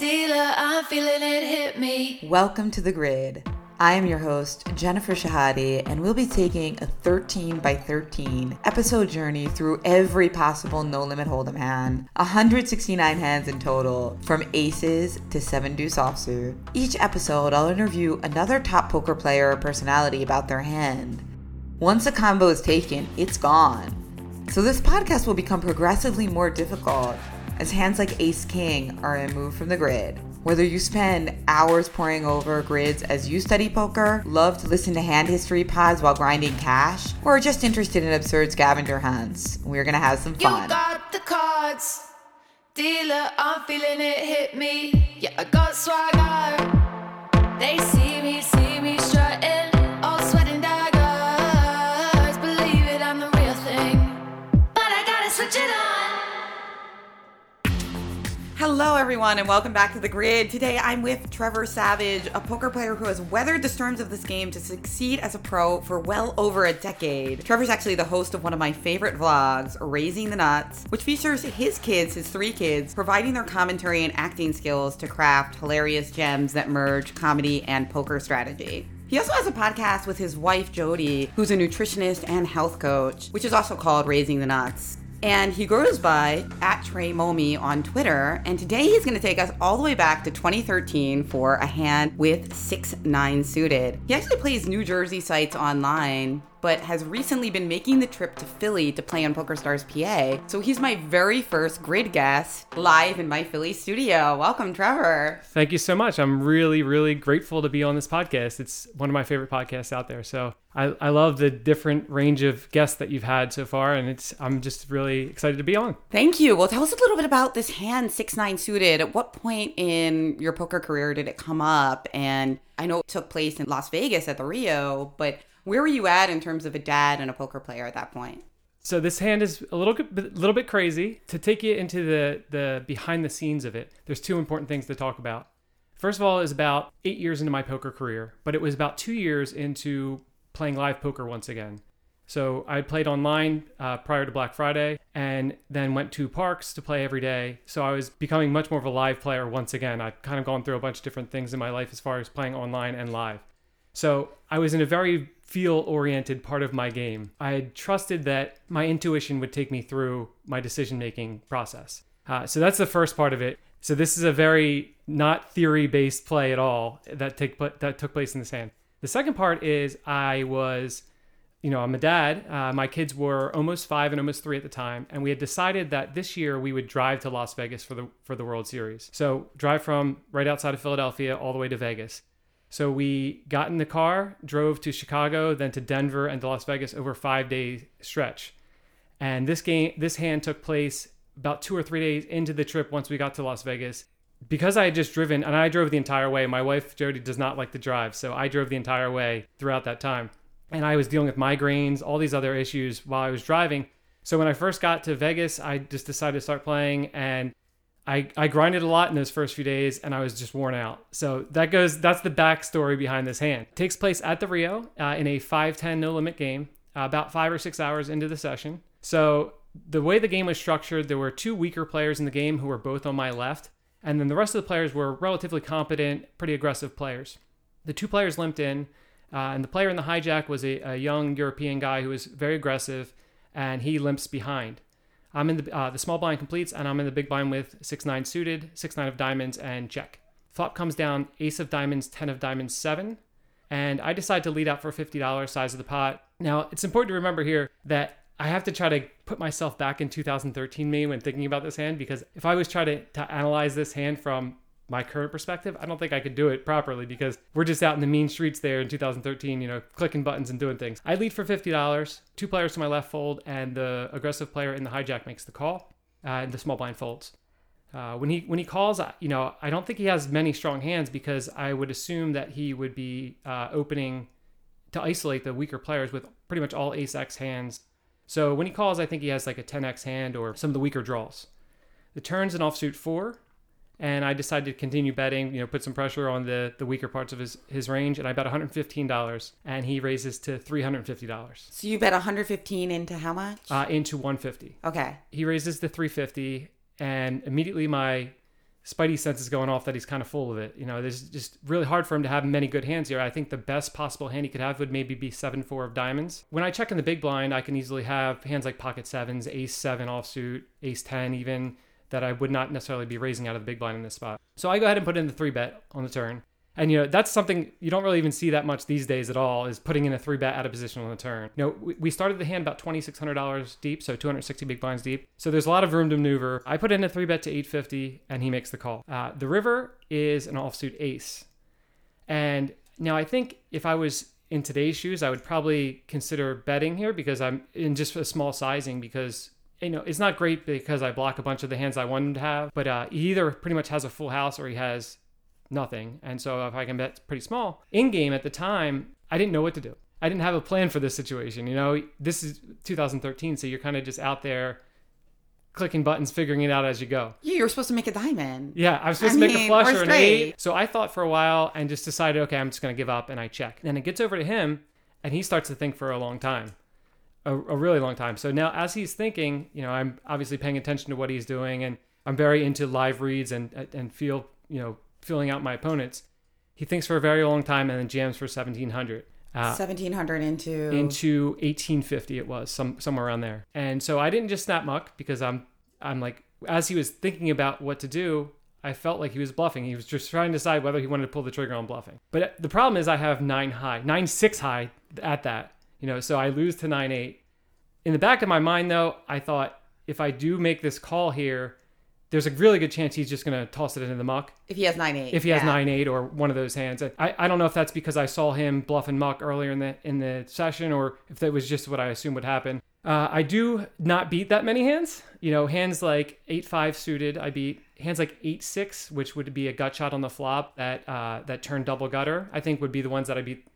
dealer, I'm feeling it hit me. Welcome to The Grid. I am your host, Jennifer Shahade, and we'll be taking a 13 by 13 episode journey through every possible no limit hold'em hand. 169 hands in total, from aces to 7 deuce offsuit. Each episode, I'll interview another top poker player or personality about their hand. Once a combo is taken, it's gone. So this podcast will become progressively more difficult as hands like Ace King are removed from the grid. Whether you spend hours poring over grids as you study poker, love to listen to hand history pods while grinding cash, or are just interested in absurd scavenger hunts, we're gonna have some fun. You got the cards. Dealer, I'm feeling it hit me. Yeah, I got swagger. They see me, see me strutting. Hello, everyone, and welcome back to the grid. Today I'm with Trevor Savage, a poker player who has weathered the storms of this game to succeed as a pro for well over a decade. Trevor's actually the host of one of my favorite vlogs, Raising the Nuts, which features his kids, his three kids, providing their commentary and acting skills to craft hilarious gems that merge comedy and poker strategy. He also has a podcast with his wife Jody, who's a nutritionist and health coach, which is also called Raising the Nuts. And he goes by at Trey Momi on Twitter. And today he's going to take us all the way back to 2013 for a hand with 6 9 suited. He actually plays New Jersey sites online, but has recently been making the trip to Philly to play on PokerStars PA. So he's my very first grid guest live in my Philly studio. Welcome, Trevor. Thank you so much. I'm really, really grateful to be on this podcast. It's one of my favorite podcasts out there. So I, I love the different range of guests that you've had so far, and it's I'm just really excited to be on. Thank you. Well, tell us a little bit about this hand, six nine suited. At what point in your poker career did it come up? And I know it took place in Las Vegas at the Rio, but where were you at in terms of a dad and a poker player at that point? So this hand is a little little bit crazy. To take you into the the behind the scenes of it, there's two important things to talk about. First of all, is about eight years into my poker career, but it was about two years into playing live poker once again. So I played online uh, prior to Black Friday, and then went to parks to play every day. So I was becoming much more of a live player once again. I've kind of gone through a bunch of different things in my life as far as playing online and live. So I was in a very feel oriented part of my game. I had trusted that my intuition would take me through my decision making process. Uh, so that's the first part of it. So this is a very not theory based play at all that take that took place in this hand. The second part is I was, you know, I'm a dad. Uh, my kids were almost five and almost three at the time, and we had decided that this year we would drive to Las Vegas for the for the World Series. So drive from right outside of Philadelphia all the way to Vegas. So we got in the car, drove to Chicago, then to Denver and to Las Vegas over five day stretch. And this game, this hand took place about two or three days into the trip once we got to Las Vegas. Because I had just driven, and I drove the entire way. My wife Jody does not like to drive, so I drove the entire way throughout that time. And I was dealing with migraines, all these other issues while I was driving. So when I first got to Vegas, I just decided to start playing, and I, I grinded a lot in those first few days and I was just worn out. So that goes, that's the backstory behind this hand. It takes place at the Rio uh, in a 5-10 no limit game, uh, about five or six hours into the session. So the way the game was structured, there were two weaker players in the game who were both on my left. And then the rest of the players were relatively competent, pretty aggressive players. The two players limped in, uh, and the player in the hijack was a, a young European guy who was very aggressive, and he limps behind. I'm in the uh, the small blind completes, and I'm in the big blind with six nine suited, six nine of diamonds, and check. Flop comes down, ace of diamonds, ten of diamonds, seven, and I decide to lead out for fifty dollars size of the pot. Now it's important to remember here that I have to try to put myself back in 2013 me when thinking about this hand because if I was trying to, to analyze this hand from my current perspective, I don't think I could do it properly because we're just out in the mean streets there in 2013, you know, clicking buttons and doing things. I lead for $50. Two players to my left fold, and the aggressive player in the hijack makes the call, uh, and the small blind folds. Uh, when he when he calls, you know, I don't think he has many strong hands because I would assume that he would be uh, opening to isolate the weaker players with pretty much all ace x hands. So when he calls, I think he has like a 10x hand or some of the weaker draws. The turn's an offsuit four, and I decided to continue betting. You know, put some pressure on the the weaker parts of his his range, and I bet 115 dollars, and he raises to 350 dollars So you bet 115 into how much? uh, into 150. okay. He raises to 350, and immediately my Spidey sense is going off that he's kind of full of it. You know, there's just really hard for him to have many good hands here. I think the best possible hand he could have would maybe be seven four of diamonds. When I check in the big blind, I can easily have hands like pocket sevens, ace seven offsuit, ace ten even that I would not necessarily be raising out of the big blind in this spot. So I go ahead and put in the three bet on the turn. And you know that's something you don't really even see that much these days at all. Is putting in a three bet out of position on the turn. You know, we, started the hand about twenty six hundred dollars deep, so two hundred sixty big blinds deep. So there's a lot of room to maneuver. I put in a three bet to eight fifty, and he makes the call. Uh, the river is an offsuit ace, and now I think if I was in today's shoes, I would probably consider betting here because I'm in just a small sizing because you know, it's not great because I block a bunch of the hands I want him to have, but uh, he either pretty much has a full house or he has nothing. And so if I can bet pretty small, in game at the time, I didn't know what to do. I didn't have a plan for this situation. You know, this is 2013, so you're kind of just out there clicking buttons, figuring it out as you go. Yeah, you were supposed to make a diamond. Yeah, I was supposed I to make mean, a flush or or an eight. So I thought for a while and just decided, okay, I'm just going to give up, and I check. Then it gets over to him, and he starts to think for a long time, a, a really long time. So now, as he's thinking, you know, I'm obviously paying attention to what he's doing, and I'm very into live reads and and feel, you know, feeling out my opponents. He thinks for a very long time, and then jams for 1700. Uh, 1700 into. into 1850 it was some somewhere around there and so i didn't just snap muck because i'm i'm like as he was thinking about what to do i felt like he was bluffing he was just trying to decide whether he wanted to pull the trigger on bluffing but the problem is i have nine high nine six high at that you know so i lose to nine eight in the back of my mind though i thought if i do make this call here there's a really good chance he's just going to toss it into the muck if he has 9 8. if he has yeah. nine eight or one of those hands. I, I don't know if that's because I saw him bluff and muck earlier in the in the session or if that was just what I assume would happen. Uh, I do not beat that many hands. You know, hands like eight five suited, I beat. Hands like eight six, which would be a gut shot on the flop that uh, that turn double gutter, I think would be the ones that I beat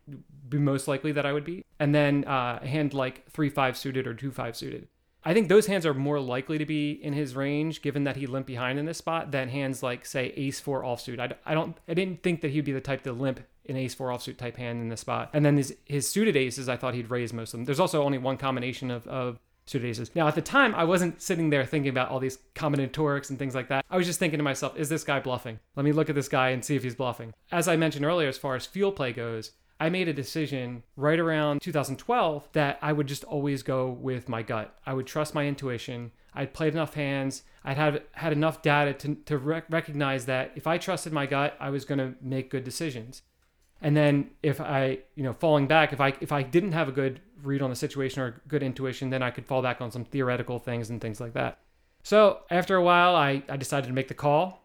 be most likely that I would be, And then uh, hand like three five suited or two five suited. I think those hands are more likely to be in his range, given that he limped behind in this spot, than hands like say Ace Four offsuit. I, I don't, I didn't think that he'd be the type to limp an Ace Four offsuit type hand in this spot. And then his his suited aces, I thought he'd raise most of them. There's also only one combination of of suited aces. Now at the time, I wasn't sitting there thinking about all these combinatorics and things like that. I was just thinking to myself, is this guy bluffing? Let me look at this guy and see if he's bluffing. As I mentioned earlier, as far as field play goes, I made a decision right around 2012 that I would just always go with my gut. I would trust my intuition. I'd played enough hands. I'd had had enough data to, to rec- recognize that if I trusted my gut, I was going to make good decisions. And then if I, you know, falling back, if I if I didn't have a good read on the situation or good intuition, then I could fall back on some theoretical things and things like that. So after a while, I, I decided to make the call.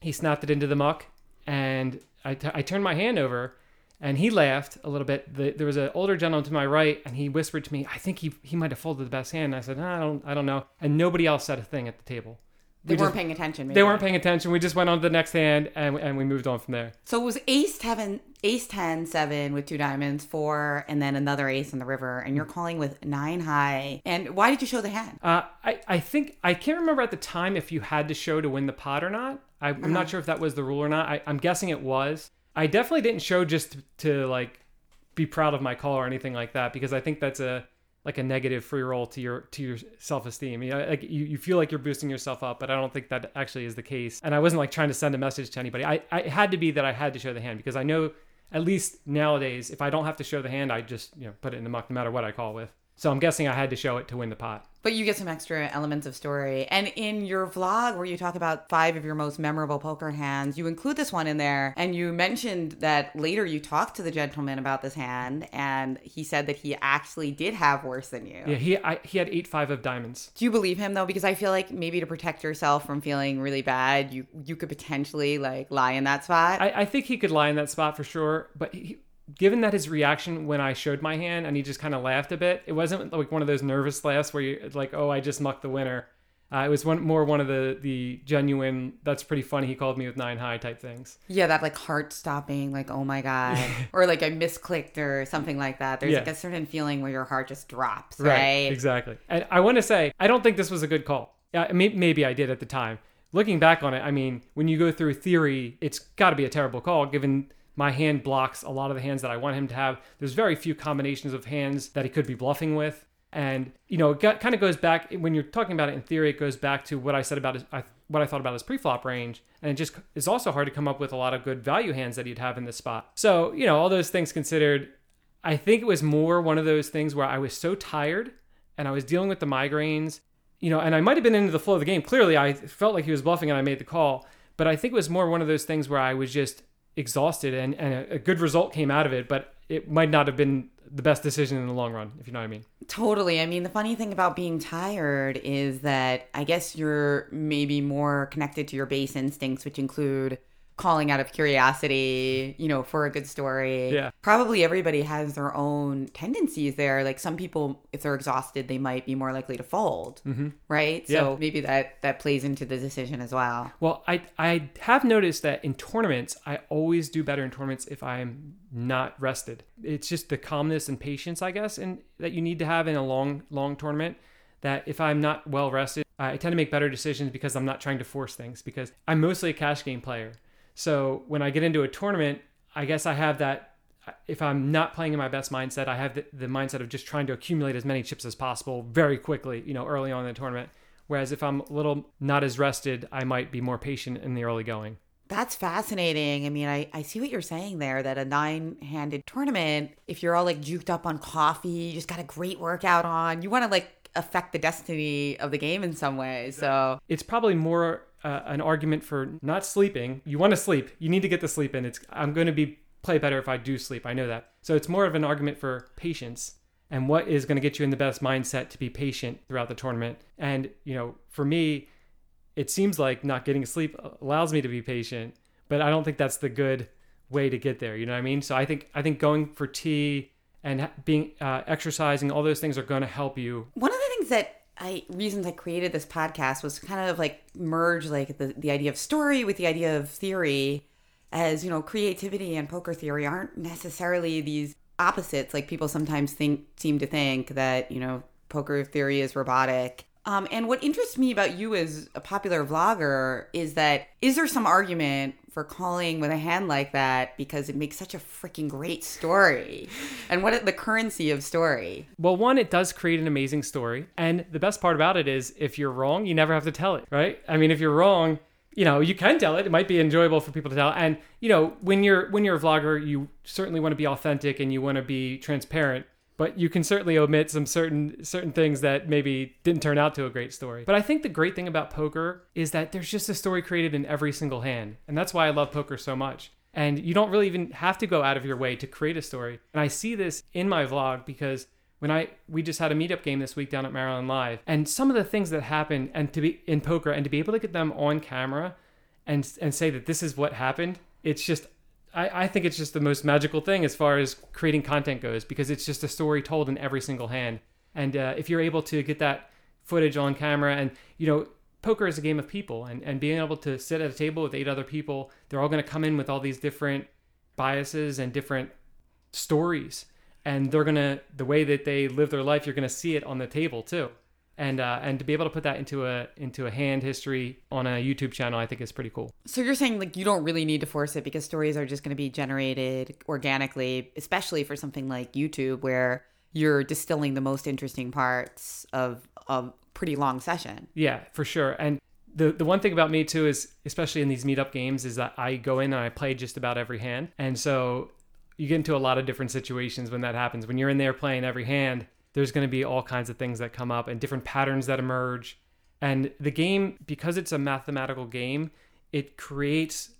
He snapped it into the muck, and I, t- I turned my hand over, and he laughed a little bit. The, there was an older gentleman to my right, and he whispered to me, "I think he he might have folded the best hand." And I said, "I don't I don't know." And nobody else said a thing at the table. They We weren't just- paying attention. Maybe. They weren't paying attention. We just went on to the next hand, and and we moved on from there. So it was ace 7, ace 10, 7 with two diamonds, four, and then another ace in the river. And you're calling with nine high. And why did you show the hand? Uh, I, I think I can't remember at the time if you had to show to win the pot or not. I, I'm not sure if that was the rule or not. I, I'm guessing it was. I definitely didn't show just to, like be proud of my call or anything like that because I think that's a like a negative free roll to your to your self esteem. You know, like you, you feel like you're boosting yourself up, but I don't think that actually is the case. And I wasn't like trying to send a message to anybody. I, I it had to be that I had to show the hand because I know at least nowadays if I don't have to show the hand, I just you know put it in the muck no matter what I call with. So I'm guessing I had to show it to win the pot. But you get some extra elements of story. And in your vlog, where you talk about five of your most memorable poker hands, you include this one in there. And you mentioned that later you talked to the gentleman about this hand, and he said that he actually did have worse than you. Yeah, he I, he had eight five of diamonds. Do you believe him though? Because I feel like maybe to protect yourself from feeling really bad, you you could potentially like lie in that spot. I, I think he could lie in that spot for sure, but he, given that his reaction when I showed my hand and he just kind of laughed a bit, it wasn't like one of those nervous laughs where you're like, "Oh, I just mucked the winner." Uh, it was one more one of the the genuine. That's pretty funny. He called me with nine high type things. yeah, that like heart stopping, like oh my god, or like I misclicked or something like that. There's Yeah. like a certain feeling where your heart just drops, right? Exactly. And I want to say, I don't think this was a good call. Yeah, may- maybe I did at the time. Looking back on it, I mean, when you go through theory, it's got to be a terrible call given my hand blocks a lot of the hands that I want him to have. There's very few combinations of hands that he could be bluffing with. And, you know, it kind of goes back, when you're talking about it in theory, it goes back to what I said about his, I what I thought about his pre-flop range, and it just is also hard to come up with a lot of good value hands that he'd have in this spot. So you know, all those things considered, I think it was more one of those things where I was so tired and I was dealing with the migraines, you know, and I might have been into the flow of the game. Clearly, I felt like he was bluffing, and I made the call. But I think it was more one of those things where I was just exhausted, and and a, a good result came out of it, but it might not have been the best decision in the long run, if you know what I mean. Totally. I mean, the funny thing about being tired is that I guess you're maybe more connected to your base instincts, which include calling out of curiosity, you know, for a good story. Yeah. Probably everybody has their own tendencies there. Like some people, if they're exhausted, they might be more likely to fold, mm-hmm. right? Yeah. So maybe that that plays into the decision as well. Well, I I have noticed that in tournaments, I always do better in tournaments if I'm not rested. It's just the calmness and patience, I guess, and that you need to have in a long long tournament. That if I'm not well rested, I tend to make better decisions because I'm not trying to force things. Because I'm mostly a cash game player, so when I get into a tournament, I guess I have that. If I'm not playing in my best mindset, I have the, the mindset of just trying to accumulate as many chips as possible very quickly, you know, early on in the tournament. Whereas if I'm a little not as rested, I might be more patient in the early going. That's fascinating. I mean, I, I see what you're saying there that a nine handed tournament, if you're all like juked up on coffee, you just got a great workout on, you want to like affect the destiny of the game in some way. So It's probably more uh, an argument for not sleeping. You want to sleep. You need to get the sleep in. It's I'm going to be play better if I do sleep. I know that. So it's more of an argument for patience and what is going to get you in the best mindset to be patient throughout the tournament. And you know, for me, it seems like not getting sleep allows me to be patient, but I don't think that's the good way to get there. You know what I mean? So I think I think going for tea and being uh, exercising, all those things are going to help you. one of the things that I reasons I created this podcast was kind of like merge like the, the idea of story with the idea of theory as you know creativity and poker theory aren't necessarily these opposites like people sometimes think seem to think that you know poker theory is robotic. Um, and what interests me about you as a popular vlogger is that is there some argument for calling with a hand like that because it makes such a freaking great story and what the currency of story Well, one, it does create an amazing story. And the best part about it is if you're wrong, you never have to tell it, right? I mean, if you're wrong, you know, you can tell it. It might be enjoyable for people to tell. And, you know, when you're when you're a vlogger, you certainly want to be authentic and you want to be transparent. But you can certainly omit some certain certain things that maybe didn't turn out to a great story. But I think the great thing about poker is that there's just a story created in every single hand. And that's why I love poker so much and you don't really even have to go out of your way to create a story. And I see this in my vlog because when I we just had a meetup game this week down at Maryland Live, and some of the things that happen and to be in poker and to be able to get them on camera and and say that this is what happened, it's just I, I think it's just the most magical thing as far as creating content goes because it's just a story told in every single hand. And uh, if you're able to get that footage on camera and you know poker is a game of people and, and being able to sit at a table with eight other people they're all going to come in with all these different biases and different stories and they're going to the way that they live their life you're going to see it on the table too and uh, and to be able to put that into a into a hand history on a youtube channel i think is pretty cool So you're saying like you don't really need to force it because stories are just going to be generated organically, especially for something like YouTube where you're distilling the most interesting parts of a pretty long session. Yeah, for sure. And the the one thing about me too is especially in these meetup games is that I go in and I play just about every hand. And so you get into a lot of different situations when that happens. When you're in there playing every hand, there's going to be all kinds of things that come up and different patterns that emerge. And the game because it's a mathematical game, it creates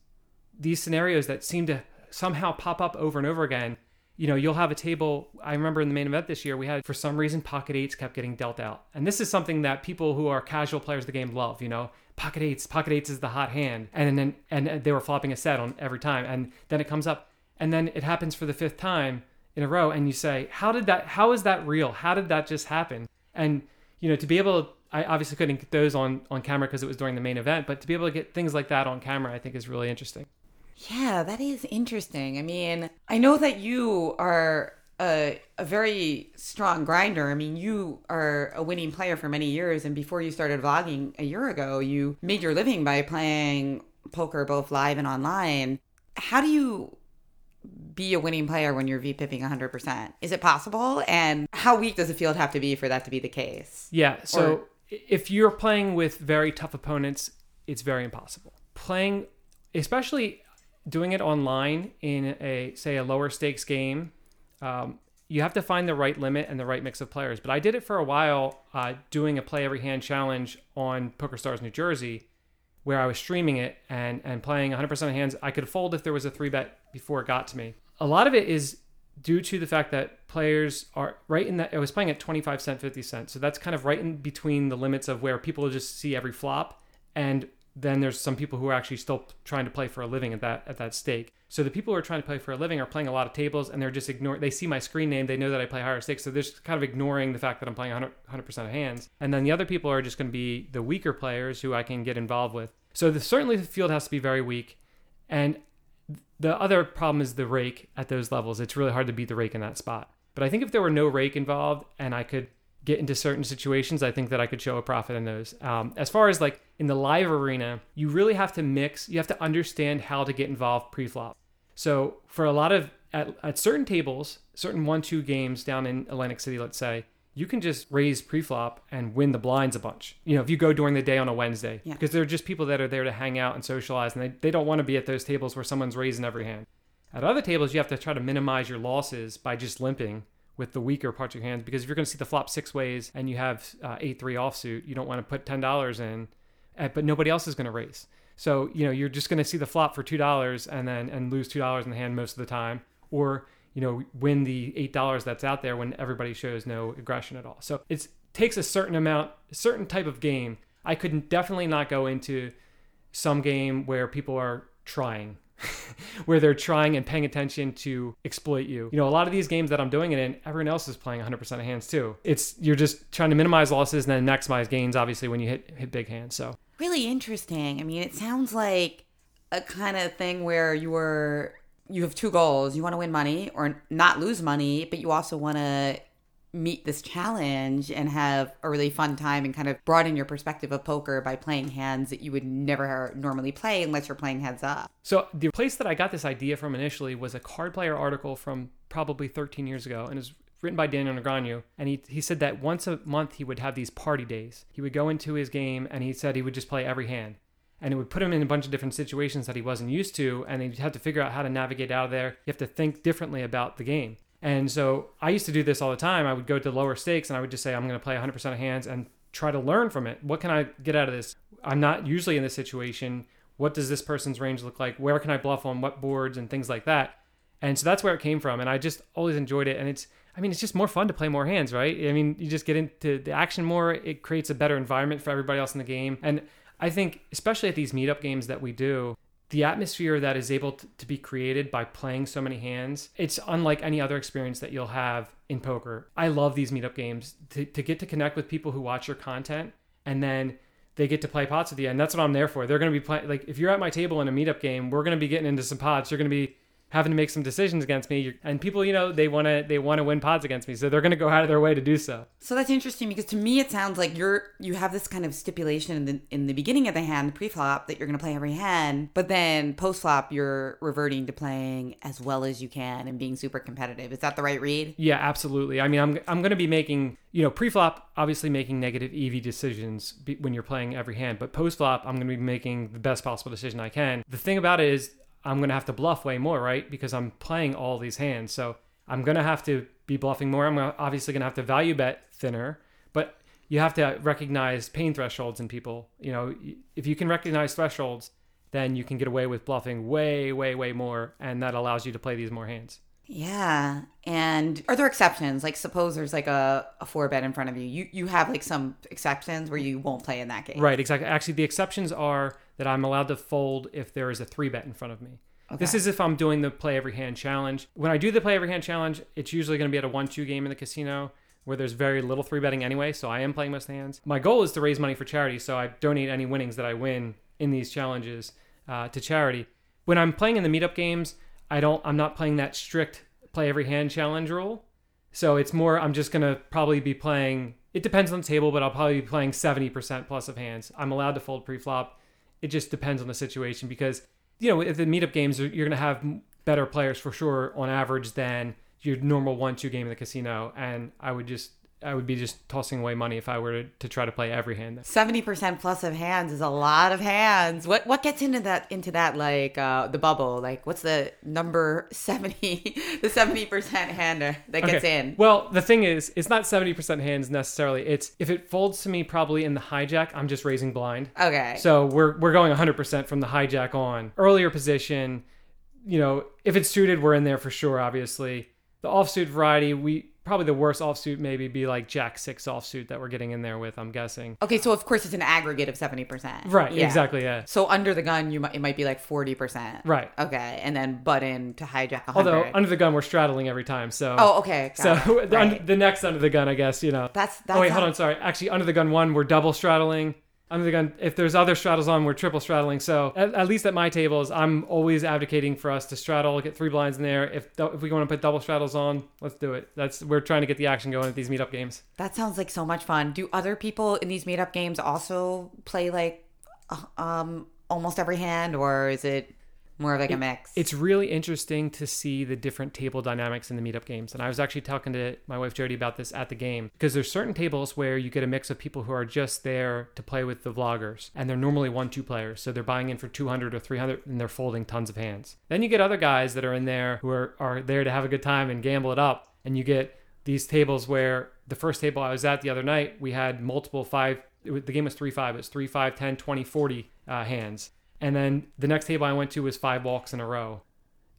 these scenarios that seem to somehow pop up over and over again. You know, you'll have a table. I remember in the main event this year, we had for some reason pocket eights kept getting dealt out, and this is something that people who are casual players of the game love. You know, pocket eights, pocket eights is the hot hand, and then and they were flopping a set on every time, and then it comes up, and then it happens for the fifth time in a row, and you say, how did that? How is that real? How did that just happen? And you know, to be able, I obviously couldn't get those on on camera because it was during the main event, but to be able to get things like that on camera, I think is really interesting. Yeah, that is interesting. I mean, I know that you are a, a very strong grinder. I mean, you are a winning player for many years, and before you started vlogging a year ago, you made your living by playing poker both live and online. How do you be a winning player when you're VPipping 100%? Is it possible? And how weak does the field have to be for that to be the case? Yeah. So if you're playing with very tough opponents, it's very impossible. Playing, especially doing it online in a say a lower stakes game, um, you have to find the right limit and the right mix of players. But I did it for a while, uh, doing a play every hand challenge on PokerStars New Jersey, where I was streaming it and and playing 100% of hands. I could fold if there was a three bet before it got to me. A lot of it is due to the fact that players are right in that. I was playing at 25 cent, 50 cent, so that's kind of right in between the limits of where people just see every flop and then there's some people who are actually still trying to play for a living at that at that stake. So the people who are trying to play for a living are playing a lot of tables and they're just ignoring. They see my screen name, they know that I play higher stakes, so they're just kind of ignoring the fact that I'm playing 100 percent of hands. And then the other people are just going to be the weaker players who I can get involved with. So the, certainly the field has to be very weak, and the other problem is the rake at those levels. It's really hard to beat the rake in that spot. But I think if there were no rake involved and I could get into certain situations, I think that I could show a profit in those. Um, as far as like in the live arena, you really have to mix, you have to understand how to get involved pre flop. So for a lot of, at, at certain tables, certain one two games down in Atlantic City, let's say, you can just raise pre-flop and win the blinds a bunch. You know, if you go during the day on a Wednesday, Yeah. because they're just people that are there to hang out and socialize, and they, they don't want to be at those tables where someone's raising every hand. At other tables, you have to try to minimize your losses by just limping with the weaker parts of your hands, because if you're going to see the flop six ways and you have uh, eight three offsuit, you don't want to put ten dollars in, uh, but nobody else is going to raise. So you know you're just going to see the flop for two dollars and then and lose two dollars in the hand most of the time, or you know win the eight dollars that's out there when everybody shows no aggression at all. So it takes a certain amount, a certain type of game. I could definitely not go into some game where people are trying, where they're trying and paying attention to exploit you. You know, a lot of these games that I'm doing it in, everyone else is playing 100% of hands too. It's you're just trying to minimize losses and then maximize gains. Obviously, when you hit hit big hands. So Really interesting. I mean, it sounds like a kind of thing where you were you have two goals. You want to win money or not lose money, but you also want to meet this challenge and have a really fun time and kind of broaden your perspective of poker by playing hands that you would never normally play unless you're playing heads up. So the place that I got this idea from initially was a card player article from probably 13 years ago, and it's written by Daniel Negreanu. And he he said that once a month he would have these party days. He would go into his game, and he said he would just play every hand, and it would put him in a bunch of different situations that he wasn't used to, and he'd have to figure out how to navigate out of there. You have to think differently about the game. And so I used to do this all the time. I would go to lower stakes, and I would just say I'm going to play 100% of hands and try to learn from it. What can I get out of this? I'm not usually in this situation. What does this person's range look like? Where can I bluff on what boards and things like that? And so that's where it came from. And I just always enjoyed it. And it's, I mean, it's just more fun to play more hands, right? I mean, you just get into the action more. It creates a better environment for everybody else in the game. And I think, especially at these meetup games that we do, the atmosphere that is able to, be created by playing so many hands, it's unlike any other experience that you'll have in poker. I love these meetup games to, to get to connect with people who watch your content and then they get to play pots at the end that's what I'm there for. They're going to be playing, like, if you're at my table in a meetup game, we're going to be getting into some pots. You're going to be having to make some decisions against me. And people you know they want to they want to win pods against me. So they're going to go out of their way to do so. So that's interesting because to me it sounds like you're you have this kind of stipulation in the in the beginning of the hand, the pre-flop, that you're going to play every hand, but then post-flop you're reverting to playing as well as you can and being super competitive. Is that the right read? yeah absolutely. I mean i'm, I'm going to be making you know pre-flop obviously making negative ev decisions when you're playing every hand but post-flop i'm going to be making the best possible decision i can. The thing about it is i'm going to have to bluff way more right? Because i'm playing all these hands. So i'm going to have to be bluffing more. I'm obviously going to have to value bet thinner but you have to recognize pain thresholds in people. You know if you can recognize thresholds then you can get away with bluffing way way way more and that allows you to play these more hands Yeah. And are there exceptions? Like suppose there's like a, a four bet in front of you. You you have like some exceptions where you won't play in that game. Right, exactly. Actually, the exceptions are that I'm allowed to fold if there is a three bet in front of me. Okay. This is if I'm doing the play every hand challenge. When I do the play every hand challenge, it's usually going to be at a one two game in the casino where there's very little three betting anyway. So I am playing most hands. My goal is to raise money for charity, so I donate any winnings that I win in these challenges uh, to charity. When I'm playing in the meetup games, I don't. I'm not playing that strict play every hand challenge rule. So it's more, I'm just to probably be playing, it depends on the table, but I'll probably be playing 70% plus of hands. I'm allowed to fold pre-flop. It just depends on the situation because, you know, at the meetup games, you're to have better players for sure on average than your normal one two game in the casino. And I would just, I would be just tossing away money if I were to, to try to play every hand. Seventy percent plus of hands is a lot of hands. What what gets into that into that like uh the bubble? Like what's the number seventy the seventy percent hand that gets Okay. in? Well, the thing is, it's not 70% hands necessarily. It's if it folds to me probably in the hijack, I'm just raising blind. Okay. So we're we're going 100% from the hijack on. Earlier position, you know, if it's suited, we're in there for sure. Obviously, the offsuit variety, we probably the worst offsuit maybe be like Jack six offsuit that we're getting in there with. I'm guessing. okay, so of course it's an aggregate of seventy percent. Right. Exactly. Yeah. So under the gun, you might it might be like forty percent. Right. Okay, and then button to hijack a Although under the gun, we're straddling every time. So. oh, okay. So got the, Right. the next under the gun, I guess you know. That's- that's oh wait, how- hold on. Sorry. Actually, under the gun one, we're double straddling. Under the gun, if there's other straddles on, we're triple straddling. So at, at least at my tables, I'm always advocating for us to straddle, get three blinds in there. If if we want to put double straddles on, let's do it. That's we're trying to get the action going at these meetup games. That sounds like so much fun. Do other people in these meetup games also play like uh, um almost every hand, or is it more of like a mix? It's really interesting to see the different table dynamics in the meetup games. And I was actually talking to my wife Jody about this at the game because there's certain tables where you get a mix of people who are just there to play with the vloggers and they're normally one two players. So they're buying in for 200 or 300 and they're folding tons of hands. Then you get other guys that are in there who are, are there to have a good time and gamble it up. And you get these tables where the first table I was at the other night, we had multiple five, it the game was 3 5. It was 3 5, 10, 20, 40 uh, hands. And then the next table I went to was five walks in a row.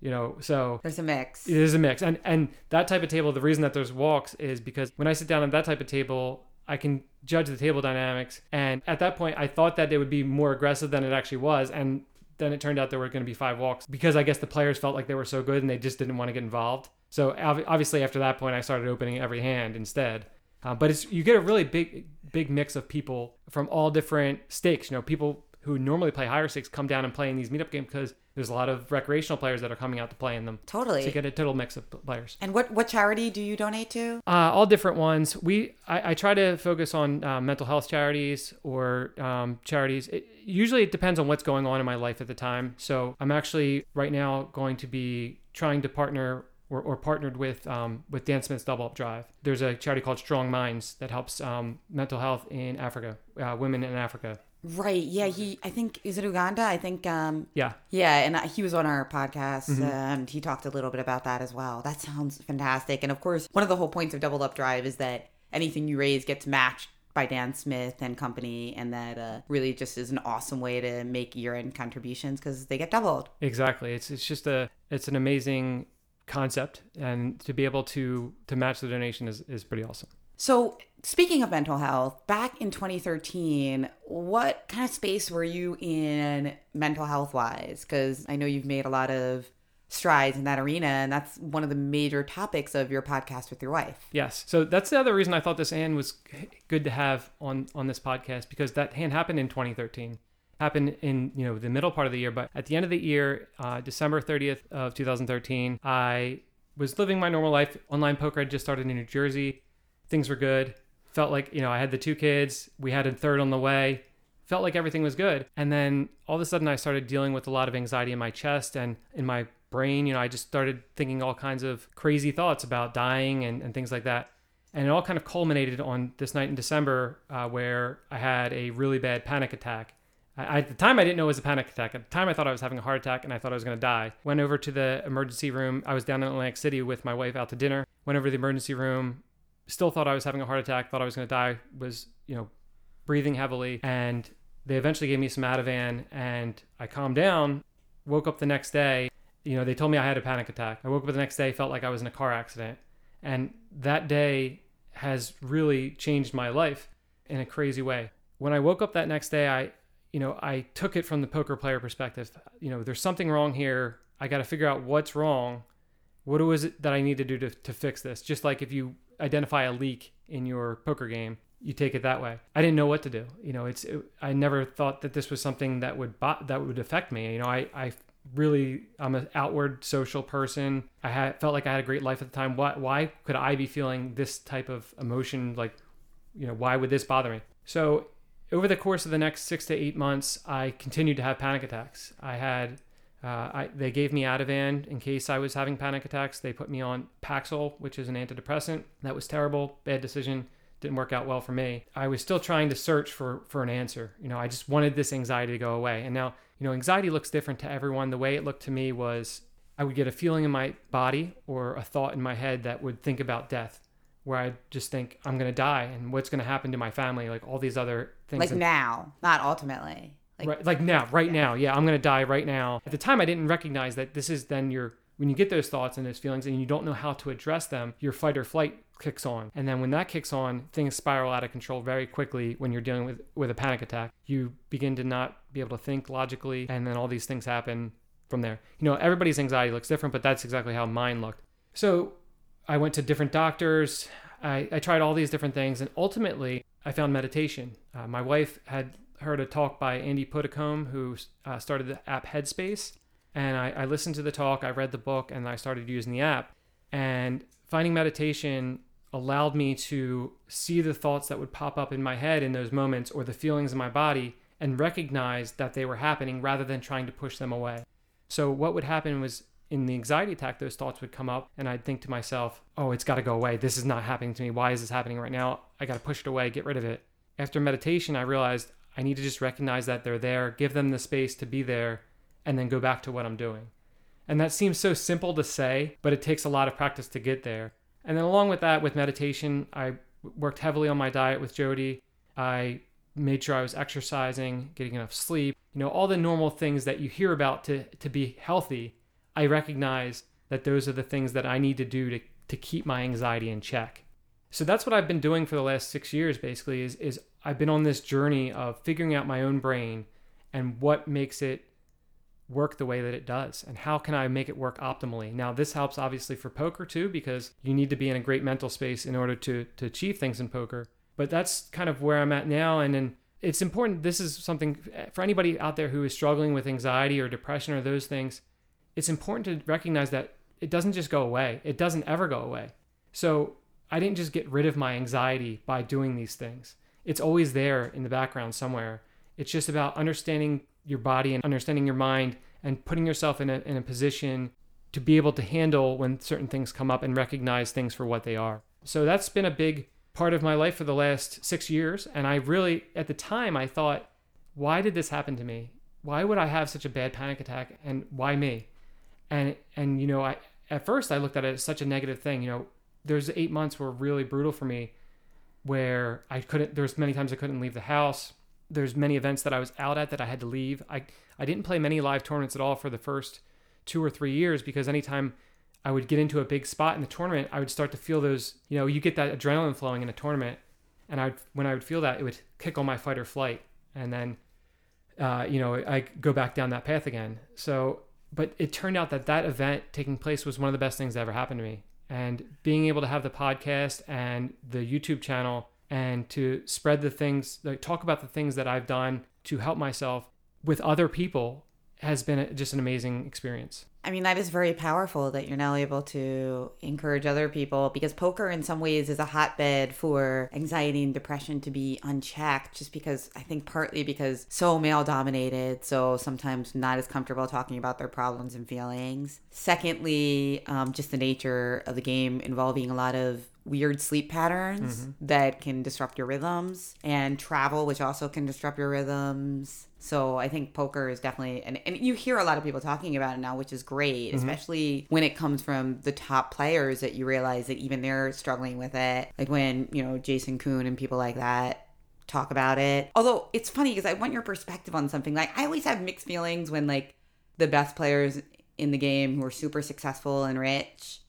You know, so There's a mix. There's a mix. And and that type of table, the reason that there's walks is because when I sit down at that type of table, I can judge the table dynamics. And at that point, I thought that it would be more aggressive than it actually was. And then it turned out there were going to be five walks because I guess the players felt like they were so good and they just didn't want to get involved. So ob- obviously, after that point, I started opening every hand instead. Uh, but it's you get a really big big mix of people from all different stakes. You know, people who normally play higher stakes come down and play in these meetup games because there's a lot of recreational players that are coming out to play in them. Totally. So you get a total mix of players. And what what charity do you donate to? Uh, all different ones. We I, I try to focus on uh, mental health charities or um, charities. It, usually, it depends on what's going on in my life at the time. So I'm actually right now going to be trying to partner or, or partnered with um, with Dan Smith's Double Up Drive. There's a charity called Strong Minds that helps um, mental health in Africa, uh, women in Africa. Right. Yeah. He. I think is it Uganda. I think. Um. Yeah, Yeah, and he was on our podcast Mm-hmm. and he talked a little bit about that as well. That sounds fantastic. And of course, one of the whole points of Double Up Drive is that anything you raise gets matched by Dan Smith and company, and that uh, really just is an awesome way to make year end contributions because they get doubled. exactly. It's it's just a it's an amazing concept, and to be able to to match the donation is is pretty awesome. So, speaking of mental health, back in 2013, what kind of space were you in mental health wise? Because I know you've made a lot of strides in that arena, and that's one of the major topics of your podcast with your wife. Yes. So that's the other reason I thought this hand was good to have on on this podcast because that hand happened in 2013. Happened in you know the middle part of the year, but at the end of the year, uh, December 30th of 2013, I was living my normal life. Online poker had just started in New Jersey. Things were good. Felt like you know I had the two kids. We had a third on the way. Felt like everything was good. And then all of a sudden, I started dealing with a lot of anxiety in my chest and in my brain. You know, I just started thinking all kinds of crazy thoughts about dying and, and things like that. And it all kind of culminated on this night in December uh, where I had a really bad panic attack. I, at the time, I didn't know it was a panic attack. At the time, I thought I was having a heart attack and I thought I was going to die. Went over to the emergency room. I was down in Atlantic City with my wife out to dinner. Went over to the emergency room. Still thought I was having a heart attack. Thought I was going to die. Was you know breathing heavily, and they eventually gave me some Ativan, and I calmed down. Woke up the next day. You know, they told me I had a panic attack. I woke up the next day, felt like I was in a car accident, and that day has really changed my life in a crazy way. When I woke up that next day, I, you know, I took it from the poker player perspective. You know, there's something wrong here. I got to figure out what's wrong. What is it that I need to do to, to fix this? Just like if you identify a leak in your poker game, you take it that way. I didn't know what to do. You know, it's it, I never thought that this was something that would that would affect me. You know, I I really I'm an outward social person. I had felt like I had a great life at the time. Why why could I be feeling this type of emotion? Like, you know, why would this bother me? So over the course of the next six to eight months, I continued to have panic attacks. I had Uh, I, they gave me Ativan in case I was having panic attacks. They put me on Paxil, which is an antidepressant. That was terrible, bad decision. Didn't work out well for me. I was still trying to search for for an answer. You know, I just wanted this anxiety to go away. And now, you know, anxiety looks different to everyone. The way it looked to me was I would get a feeling in my body or a thought in my head that would think about death, where I just think I'm gonna die and what's gonna happen to my family, like all these other things. Like And- now, not ultimately. Like, right, like now, right now. Yeah, I'm gonna die right now. At the time, I didn't recognize that this is then your when you get those thoughts and those feelings and you don't know how to address them, your fight or flight kicks on. And then when that kicks on, things spiral out of control very quickly when you're dealing with with a panic attack. You begin to not be able to think logically and then all these things happen from there. You know, everybody's anxiety looks different, but that's exactly how mine looked. So, I went to different doctors. I, I tried all these different things, and ultimately, I found meditation. Uh, my wife had heard a talk by Andy Puddicombe, who uh, started the app Headspace, and I, I listened to the talk. I read the book, and I started using the app. And finding meditation allowed me to see the thoughts that would pop up in my head in those moments, or the feelings in my body, and recognize that they were happening rather than trying to push them away. So what would happen was in the anxiety attack, those thoughts would come up, and I'd think to myself, "Oh, it's got to go away. This is not happening to me. Why is this happening right now? I got to push it away, get rid of it." After meditation, I realized I need to just recognize that they're there, give them the space to be there, and then go back to what I'm doing. And that seems so simple to say, but it takes a lot of practice to get there. And then along with that, with meditation, I worked heavily on my diet with Jody. I made sure I was exercising, getting enough sleep, you know, all the normal things that you hear about to, to be healthy. I recognize that those are the things that I need to do to, to keep my anxiety in check. So that's what I've been doing for the last six years basically is, is I've been on this journey of figuring out my own brain and what makes it work the way that it does and how can I make it work optimally. Now this helps obviously for poker too because you need to be in a great mental space in order to to achieve things in poker. But that's kind of where I'm at now and then it's important this is something for anybody out there who is struggling with anxiety or depression or those things. It's important to recognize that it doesn't just go away. It doesn't ever go away. So I didn't just get rid of my anxiety by doing these things. It's always there in the background somewhere. It's just about understanding your body and understanding your mind and putting yourself in a, in a position to be able to handle when certain things come up and recognize things for what they are. So that's been a big part of my life for the last six years. And I really, at the time, I thought, why did this happen to me? Why would I have such a bad panic attack? And why me? And, and, you know, I, at first I looked at it as such a negative thing. You know, there's eight months were really brutal for me where I couldn't, there's many times I couldn't leave the house. There's many events that I was out at that I had to leave. I, I didn't play many live tournaments at all for the first two or three years because anytime I would get into a big spot in the tournament, I would start to feel those, you know, you get that adrenaline flowing in a tournament. And I, when I would feel that, it would kick on my fight or flight. And then, uh, you know, I go back down that path again. So, but it turned out that that event taking place was one of the best things that ever happened to me. And being able to have the podcast and the YouTube channel and to spread the things, like talk about the things that I've done to help myself with other people has been just an amazing experience. I mean, that is very powerful that you're now able to encourage other people because poker, in some ways, is a hotbed for anxiety and depression to be unchecked. Just because I think partly because so male dominated, so sometimes not as comfortable talking about their problems and feelings. Secondly, um, just the nature of the game involving a lot of weird sleep patterns that can disrupt your rhythms and travel which also can disrupt your rhythms so i think poker is definitely and, and you hear a lot of people talking about it now which is great especially when it comes from the top players that you realize that even they're struggling with it. Like when you know jason koon and people like that talk about it. Although it's funny because i want your perspective on something. Like i always have mixed feelings when like the best players in the game who are super successful and rich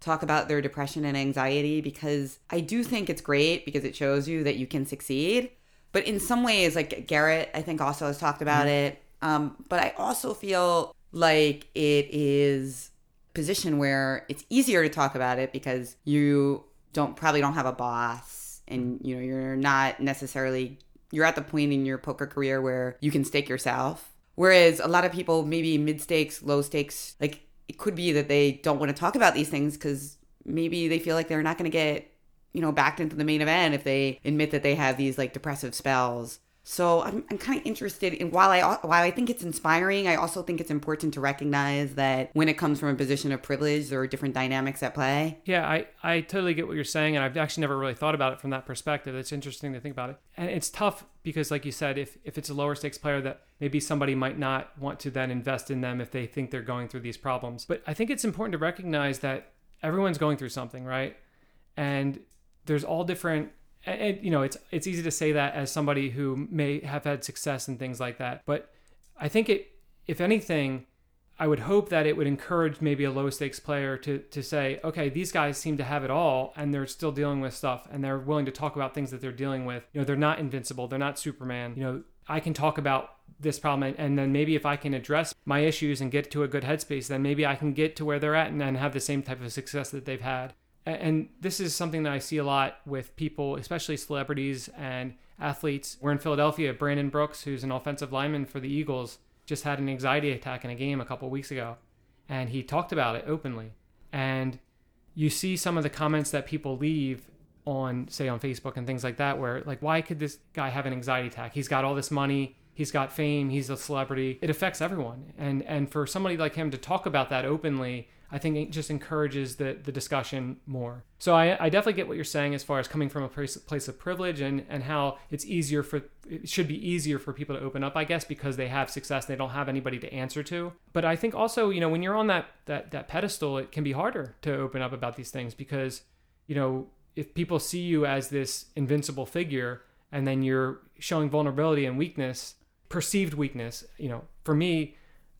talk about their depression and anxiety because I do think it's great because it shows you that you can succeed. But in some ways, like Garrett, I think also has talked about it. Um, but I also feel like it is position where it's easier to talk about it because you don't probably don't have a boss and you know you're not necessarily you're at the point in your poker career where you can stake yourself. Whereas a lot of people maybe mid stakes, low stakes, like it could be that they don't want to talk about these things because maybe they feel like they're not going to get you know backed into the main event if they admit that they have these like depressive spells So I'm, I'm kind of interested in while I while I think it's inspiring, I also think it's important to recognize that when it comes from a position of privilege, there are different dynamics at play. Yeah, I, I totally get what you're saying, and I've actually never really thought about it from that perspective. It's interesting to think about it, and it's tough because, like you said, if if it's a lower stakes player, that maybe somebody might not want to then invest in them if they think they're going through these problems. But I think it's important to recognize that everyone's going through something, right? And there's all different and, you know it's it's easy to say that as somebody who may have had success and things like that but i think it if anything i would hope that it would encourage maybe a low stakes player to to say okay these guys seem to have it all and they're still dealing with stuff and they're willing to talk about things that they're dealing with. You know they're not invincible. They're not superman. You know i can talk about this problem and then maybe if i can address my issues and get to a good headspace then maybe i can get to where they're at and, and have the same type of success that they've had and this is something that I see a lot with people, especially celebrities and athletes. We're in Philadelphia. Brandon Brooks, who's an offensive lineman for the Eagles, just had an anxiety attack in a game a couple weeks ago, and he talked about it openly. And you see some of the comments that people leave on, say, on Facebook and things like that, where like, why could this guy have an anxiety attack? He's got all this money. He's got fame. He's a celebrity. It affects everyone. And and for somebody like him to talk about that openly I think it just encourages the, the discussion more. So I, I definitely get what you're saying as far as coming from a place, place of privilege and, and how it's easier for, it should be easier for people to open up, I guess, because they have success and they don't have anybody to answer to. But I think also, you know, when you're on that, that, that pedestal, it can be harder to open up about these things because, you know, if people see you as this invincible figure and then you're showing vulnerability and weakness, perceived weakness, you know, for me,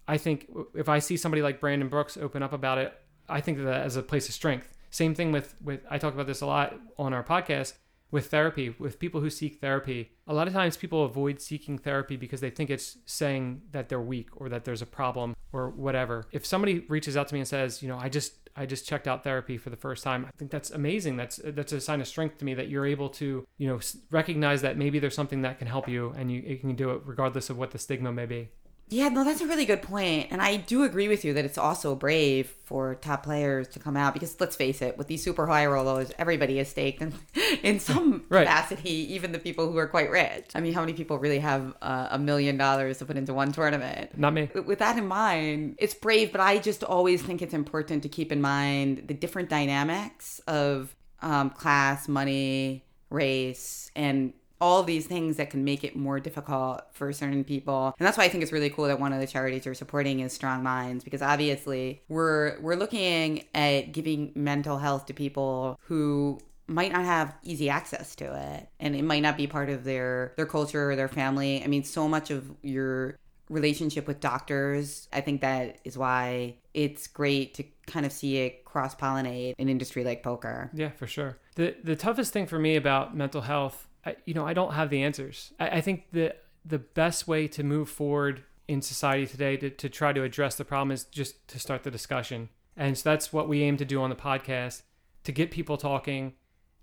I think if I see somebody like Brandon Brooks open up about it, I think that as a place of strength. Same thing with with I talk about this a lot on our podcast with therapy with people who seek therapy. A lot of times people avoid seeking therapy because they think it's saying that they're weak or that there's a problem or whatever. If somebody reaches out to me and says, you know, I just I just checked out therapy for the first time. I think that's amazing. That's that's a sign of strength to me that you're able to, you know, recognize that maybe there's something that can help you and you, you can do it regardless of what the stigma may be. Yeah, no, that's a really good point. And I do agree with you that it's also brave for top players to come out because let's face it, with these super high rollers, everybody is staked in, in some right. capacity, even the people who are quite rich. I mean, how many people really have uh, a million dollars to put into one tournament? Not me. With that in mind, it's brave, but I just always think it's important to keep in mind the different dynamics of um, class, money, race, and all these things that can make it more difficult for certain people. And that's why I think it's really cool that one of the charities you're supporting is Strong Minds because obviously we're we're looking at giving mental health to people who might not have easy access to it and it might not be part of their their culture or their family. I mean so much of your relationship with doctors, I think that is why it's great to kind of see it cross pollinate an industry like poker. Yeah, for sure. The the toughest thing for me about mental health You know, I don't have the answers. I, I think the the best way to move forward in society today to, to try to address the problem is just to start the discussion. And so that's what we aim to do on the podcast to get people talking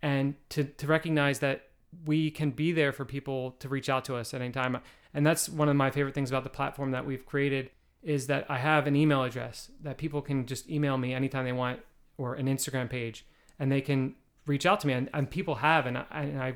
and to, to recognize that we can be there for people to reach out to us at any time. And that's one of my favorite things about the platform that we've created is that I have an email address that people can just email me anytime they want or an Instagram page and they can reach out to me and, and people have and I, and I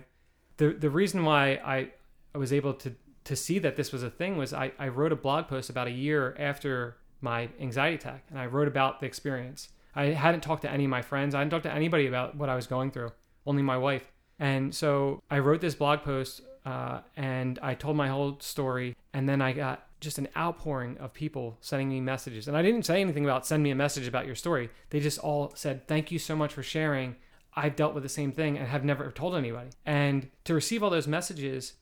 the the reason why I, I was able to to see that this was a thing was I, I wrote a blog post about a year after my anxiety attack and I wrote about the experience. I hadn't talked to any of my friends. I hadn't talked to anybody about what I was going through, only my wife. And so I wrote this blog post uh, and I told my whole story. And then I got just an outpouring of people sending me messages. And I didn't say anything about send me a message about your story. They just all said, thank you so much for sharing. I've dealt with the same thing and have never told anybody. And to receive all those messages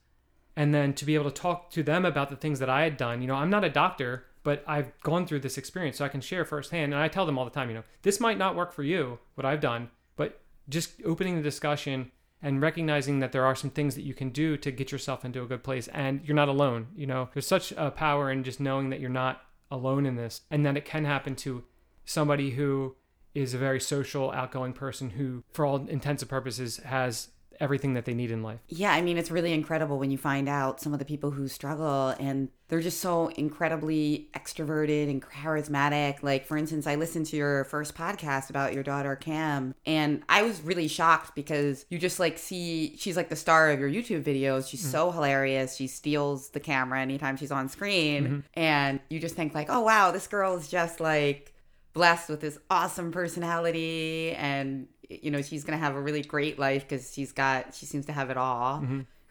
and then to be able to talk to them about the things that I had done, you know, I'm not a doctor, but I've gone through this experience so I can share firsthand. And I tell them all the time, you know, this might not work for you, what I've done, but just opening the discussion and recognizing that there are some things that you can do to get yourself into a good place and you're not alone. You know, there's such a power in just knowing that you're not alone in this and that it can happen to somebody who is a very social, outgoing person who, for all intents and purposes, has everything that they need in life. Yeah, I mean, it's really incredible when you find out some of the people who struggle and they're just so incredibly extroverted and charismatic. Like, for instance, I listened to your first podcast about your daughter, Cam, and I was really shocked because you just like see she's like the star of your YouTube videos. She's mm-hmm. so hilarious. She steals the camera anytime she's on screen. Mm-hmm. And you just think, like, oh, wow, this girl is just like blessed with this awesome personality and you know she's gonna have a really great life because she's got she seems to have it all.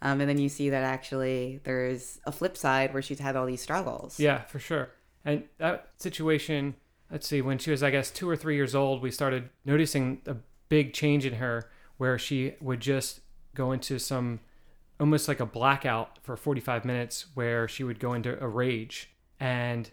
Um, and then you see that actually there's a flip side where she's had all these struggles. Yeah, for sure. And that situation, let's see, when she was, I guess, two or three years old, we started noticing a big change in her where she would just go into some almost like a blackout for 45 minutes where she would go into a rage. And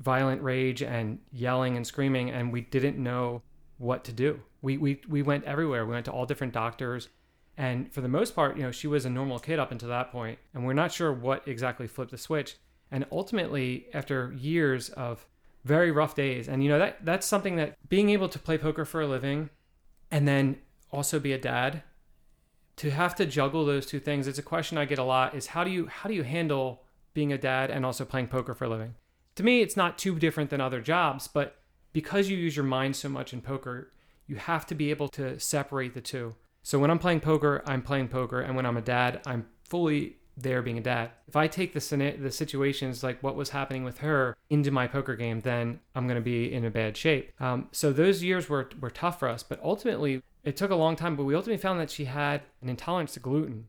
violent rage and yelling and screaming and we didn't know what to do. We we we went everywhere. We went to all different doctors and for the most part, you know, she was a normal kid up until that point. and we're not sure what exactly flipped the switch. And ultimately, after years of very rough days, and you know that that's something that being able to play poker for a living and then also be a dad to have to juggle those two things it's a question i get a lot is how do you how do you handle being a dad and also playing poker for a living to me it's not too different than other jobs but because you use your mind so much in poker you have to be able to separate the two so when i'm playing poker i'm playing poker and when i'm a dad i'm fully there being a dad if i take the the situations like what was happening with her into my poker game then i'm going to be in a bad shape um, so those years were, were tough for us but ultimately it took a long time but we ultimately found that she had an intolerance to gluten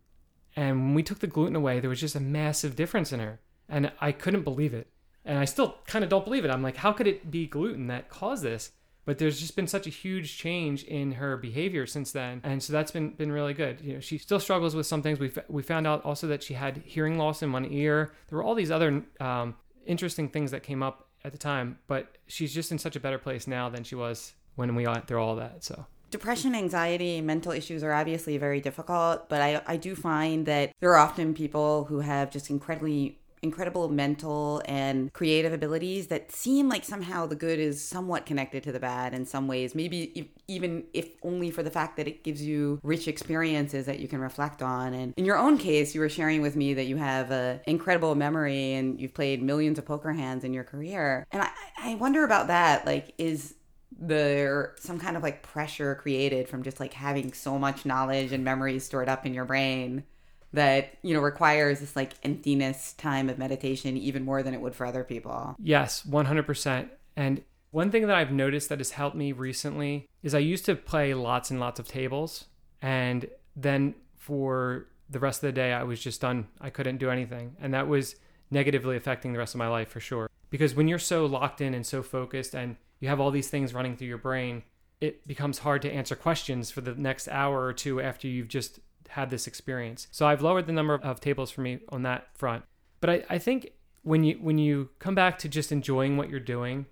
and when we took the gluten away, there was just a massive difference in her. And I couldn't believe it. And I still kind of don't believe it. I'm like, how could it be gluten that caused this? But there's just been such a huge change in her behavior since then. And so that's been, been really good. You know, she still struggles with some things. We, f- we found out also that she had hearing loss in one ear. There were all these other um, interesting things that came up at the time, but she's just in such a better place now than she was when we went through all that. So depression anxiety mental issues are obviously very difficult but I, I do find that there are often people who have just incredibly incredible mental and creative abilities that seem like somehow the good is somewhat connected to the bad in some ways. Maybe even if only for the fact that it gives you rich experiences that you can reflect on. And in your own case you were sharing with me that you have a incredible memory and you've played millions of poker hands in your career. And i, I wonder about that. Like is there some kind of like pressure created from just like having so much knowledge and memories stored up in your brain that you know requires this like emptiness time of meditation even more than it would for other people Yes, 100%. And one thing that I've noticed that has helped me recently is I used to play lots and lots of tables. And then for the rest of the day, I was just done. I couldn't do anything. And that was negatively affecting the rest of my life for sure. Because when you're so locked in and so focused and you have all these things running through your brain, it becomes hard to answer questions for the next hour or two after you've just had this experience. So I've lowered the number of, tables for me on that front. But I, I think when you when you come back to just enjoying what you're doing,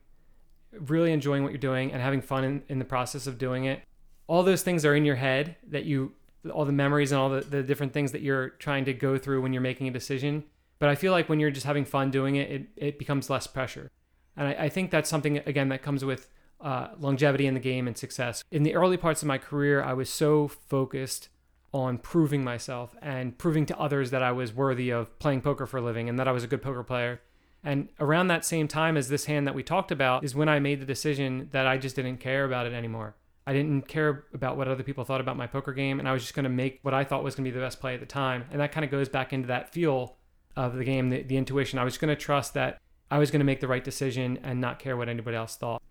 really enjoying what you're doing and having fun in, in the process of doing it, all those things are in your head that you all the memories and all the, the different things that you're trying to go through when you're making a decision. But I feel like when you're just having fun doing it, it, it becomes less pressure. And I, I think that's something, again, that comes with uh, longevity in the game and success. In the early parts of my career, I was so focused on proving myself and proving to others that I was worthy of playing poker for a living and that I was a good poker player. And around that same time as this hand that we talked about is when I made the decision that I just didn't care about it anymore. I didn't care about what other people thought about my poker game, and I was just going to make what I thought was going to be the best play at the time. And that kind of goes back into that feel of the game, the, the intuition. I was going to trust that I was going to make the right decision and not care what anybody else thought.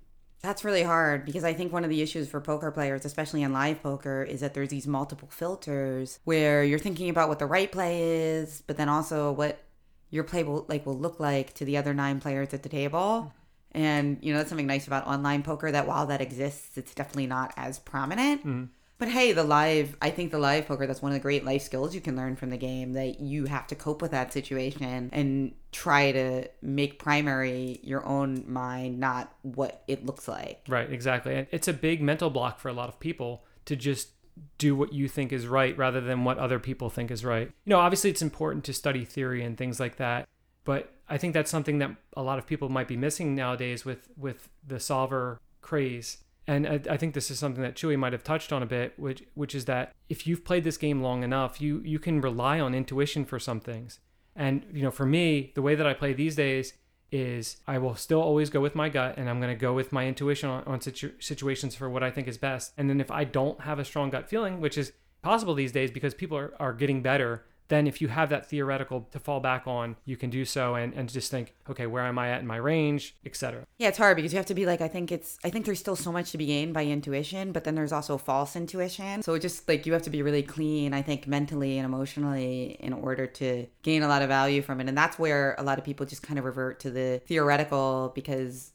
That's really hard because I think one of the issues for poker players, especially in live poker, is that there's these multiple filters where you're thinking about what the right play is, but then also what your play will like will look like to the other nine players at the table. And you know that's something nice about online poker that while that exists, it's definitely not as prominent. Mm-hmm. But hey, the live, I think the live poker, that's one of the great life skills you can learn from the game that you have to cope with that situation and try to make primary your own mind, not what it looks like. Right, exactly. And it's a big mental block for a lot of people to just do what you think is right rather than what other people think is right. You know, obviously it's important to study theory and things like that, but I think that's something that a lot of people might be missing nowadays with with the solver craze and I, I think this is something that Chewy might have touched on a bit, which which is that if you've played this game long enough, you you can rely on intuition for some things. And you know, for me, the way that I play these days is I will still always go with my gut, and I'm going to go with my intuition on, on situ- situations for what I think is best. And then if I don't have a strong gut feeling, which is possible these days because people are, are getting better then if you have that theoretical to fall back on, you can do so and, and just think, okay, where am I at in my range, etc. Yeah, it's hard because you have to be like, I think it's, I think there's still so much to be gained by intuition, but then there's also false intuition. So just like you have to be really clean, I think, mentally and emotionally in order to gain a lot of value from it. And that's where a lot of people just kind of revert to the theoretical because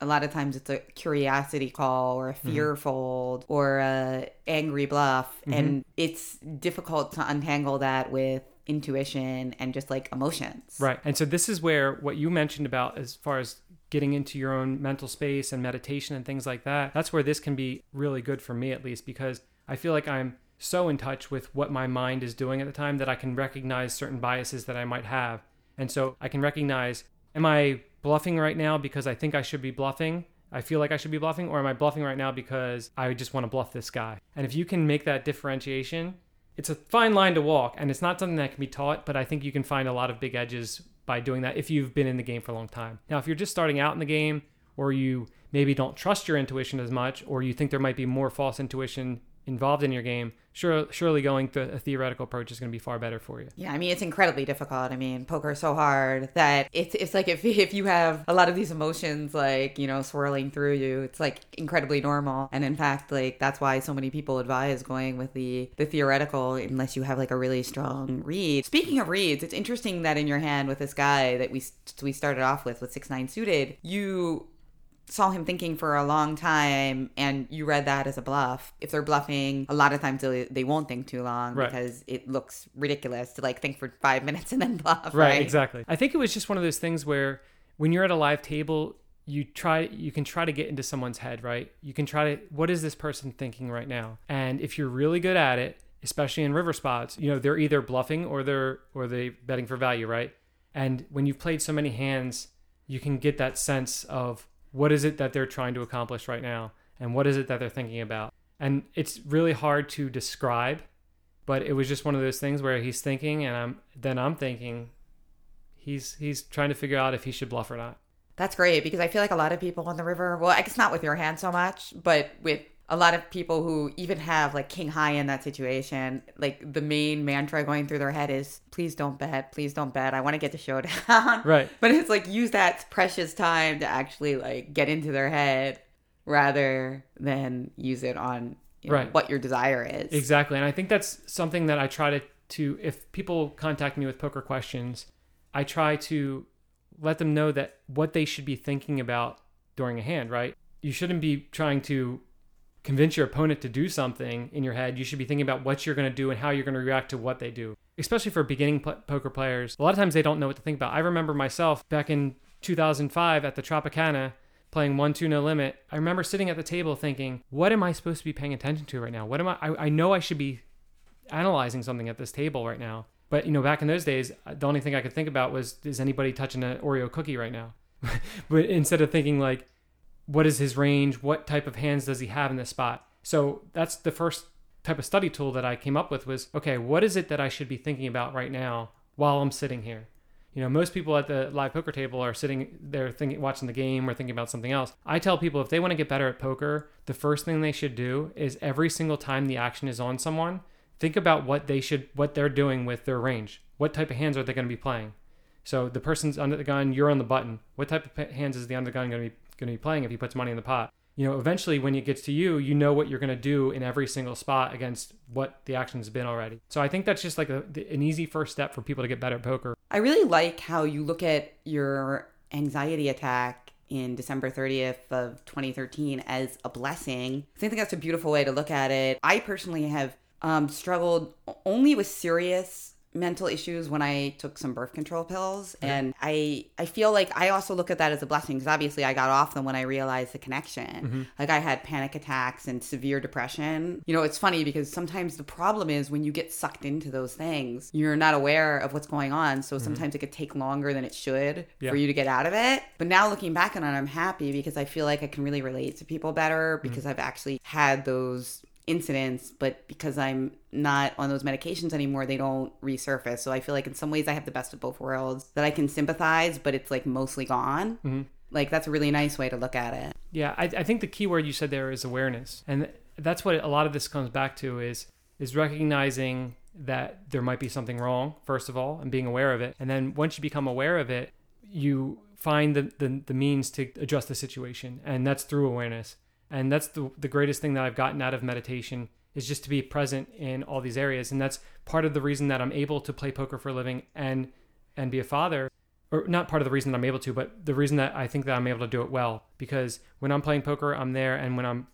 a lot of times it's a curiosity call or a fear mm-hmm. fold or a angry bluff mm-hmm. and it's difficult to untangle that with intuition and just like emotions right and so this is where what you mentioned about as far as getting into your own mental space and meditation and things like that that's where this can be really good for me at least because i feel like i'm so in touch with what my mind is doing at the time that i can recognize certain biases that i might have and so i can recognize am i bluffing right now because I think I should be bluffing. I feel like I should be bluffing, or am I bluffing right now because I just want to bluff this guy? And if you can make that differentiation, it's a fine line to walk, and it's not something that can be taught, but I think you can find a lot of big edges by doing that if you've been in the game for a long time. Now, if you're just starting out in the game, or you maybe don't trust your intuition as much, or you think there might be more false intuition involved in your game, sure, surely going through a theoretical approach is going to be far better for you. Yeah, I mean it's incredibly difficult. I mean poker is so hard that it's it's like if if you have a lot of these emotions like you know swirling through you, it's like incredibly normal. And in fact, like that's why so many people advise going with the the theoretical unless you have like a really strong read. Speaking of reads, it's interesting that in your hand with this guy that we we started off with with six nine suited, you saw him thinking for a long time and you read that as a bluff. If they're bluffing a lot of times they, they won't think too long right. because it looks ridiculous to like think for five minutes and then bluff right, right? exactly. I think it was just one of those things where when you're at a live table you try you can try to get into someone's head right? You can try to what is this person thinking right now? And if you're really good at it especially in river spots you know they're either bluffing or they're or they betting for value right? And when you've played so many hands you can get that sense of what is it that they're trying to accomplish right now? And what is it that they're thinking about? And it's really hard to describe but it was just one of those things where he's thinking and i'm then i'm thinking he's he's trying to figure out if he should bluff or not. That's great because i feel like a lot of people on the river well i guess not with your hand so much but with a lot of people who even have like king high in that situation like the main mantra going through their head is please don't bet please don't bet. I want to get the showdown. Right. But it's like use that precious time to actually like get into their head rather than use it on you know, right. what your desire is. Exactly and i think that's something that i try to to if people contact me with poker questions i try to let them know that what they should be thinking about during a hand right? You shouldn't be trying to convince your opponent to do something in your head, you should be thinking about what you're going to do and how you're going to react to what they do. Especially for beginning poker players, a lot of times they don't know what to think about. I remember myself back in 2005 at the Tropicana playing one two no limit. I remember sitting at the table thinking, "What am I supposed to be paying attention to right now? What am I? I, I know I should be analyzing something at this table right now." But you know, back in those days, uh, the only thing I could think about was, "Is anybody touching an Oreo cookie right now?" but instead of thinking like, what is his range? What type of hands does he have in this spot? So that's the first type of study tool that I came up with was okay, what is it that I should be thinking about right now while I'm sitting here? You know, most people at the live poker table are sitting there thinking, watching the game or thinking about something else. I tell people if they want to get better at poker, the first thing they should do is every single time the action is on someone, think about what they should, what they're doing with their range. What type of hands are they going to be playing? So the person's under the gun, you're on the button. What type of hands is the under gun going to be going to be playing if he puts money in the pot. You know, eventually when it gets to you, you know what you're going to do in every single spot against what the action has been already. So I think that's just like a, an easy first step for people to get better at poker. I really like how you look at your anxiety attack in December 30th of 2013 as a blessing. I think that's a beautiful way to look at it. I personally have um, struggled only with serious mental issues when I took some birth control pills and I I feel like I also look at that as a blessing because obviously I got off them when I realized the connection. Mm-hmm. Like I had panic attacks and severe depression. You know, it's funny because sometimes the problem is when you get sucked into those things, you're not aware of what's going on. So mm-hmm. sometimes it could take longer than it should Yeah. for you to get out of it. But now looking back on it, I'm happy because I feel like I can really relate to people better because mm-hmm. I've actually had those incidents, but because I'm not on those medications anymore, they don't resurface. So I feel like in some ways I have the best of both worlds that I can sympathize, but it's like mostly gone. Mm-hmm. Like that's a really nice way to look at it. Yeah, I, I think the key word you said there is awareness, and that's what a lot of this comes back to is is recognizing that there might be something wrong first of all, and being aware of it, and then once you become aware of it, you find the the, the means to address the situation, and that's through awareness, and that's the the greatest thing that I've gotten out of meditation is just to be present in all these areas, and that's part of the reason that I'm able to play poker for a living and and be a father or not part of the reason that I'm able to, but the reason that I think that I'm able to do it well because when I'm playing poker, I'm there, and when I'm,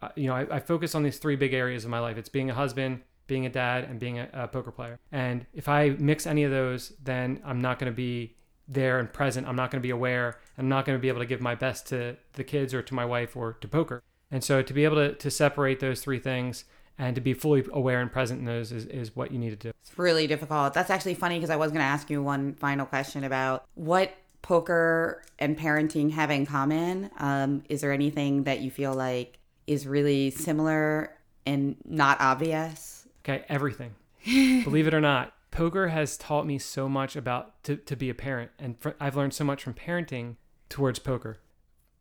uh, you know, I, I focus on these three big areas of my life. It's being a husband, being a dad, and being a, a poker player. And if I mix any of those, then I'm not going to be there and present. I'm not going to be aware. I'm not going to be able to give my best to the kids or to my wife or to poker. And so to be able to, to separate those three things and to be fully aware and present in those is, is what you need to do. It's really difficult. That's actually funny because I was going to ask you one final question about what poker and parenting have in common. Um, is there anything that you feel like is really similar and not obvious? Okay, everything. Believe it or not, poker has taught me so much about to, to be a parent, and fr- I've learned so much from parenting towards poker.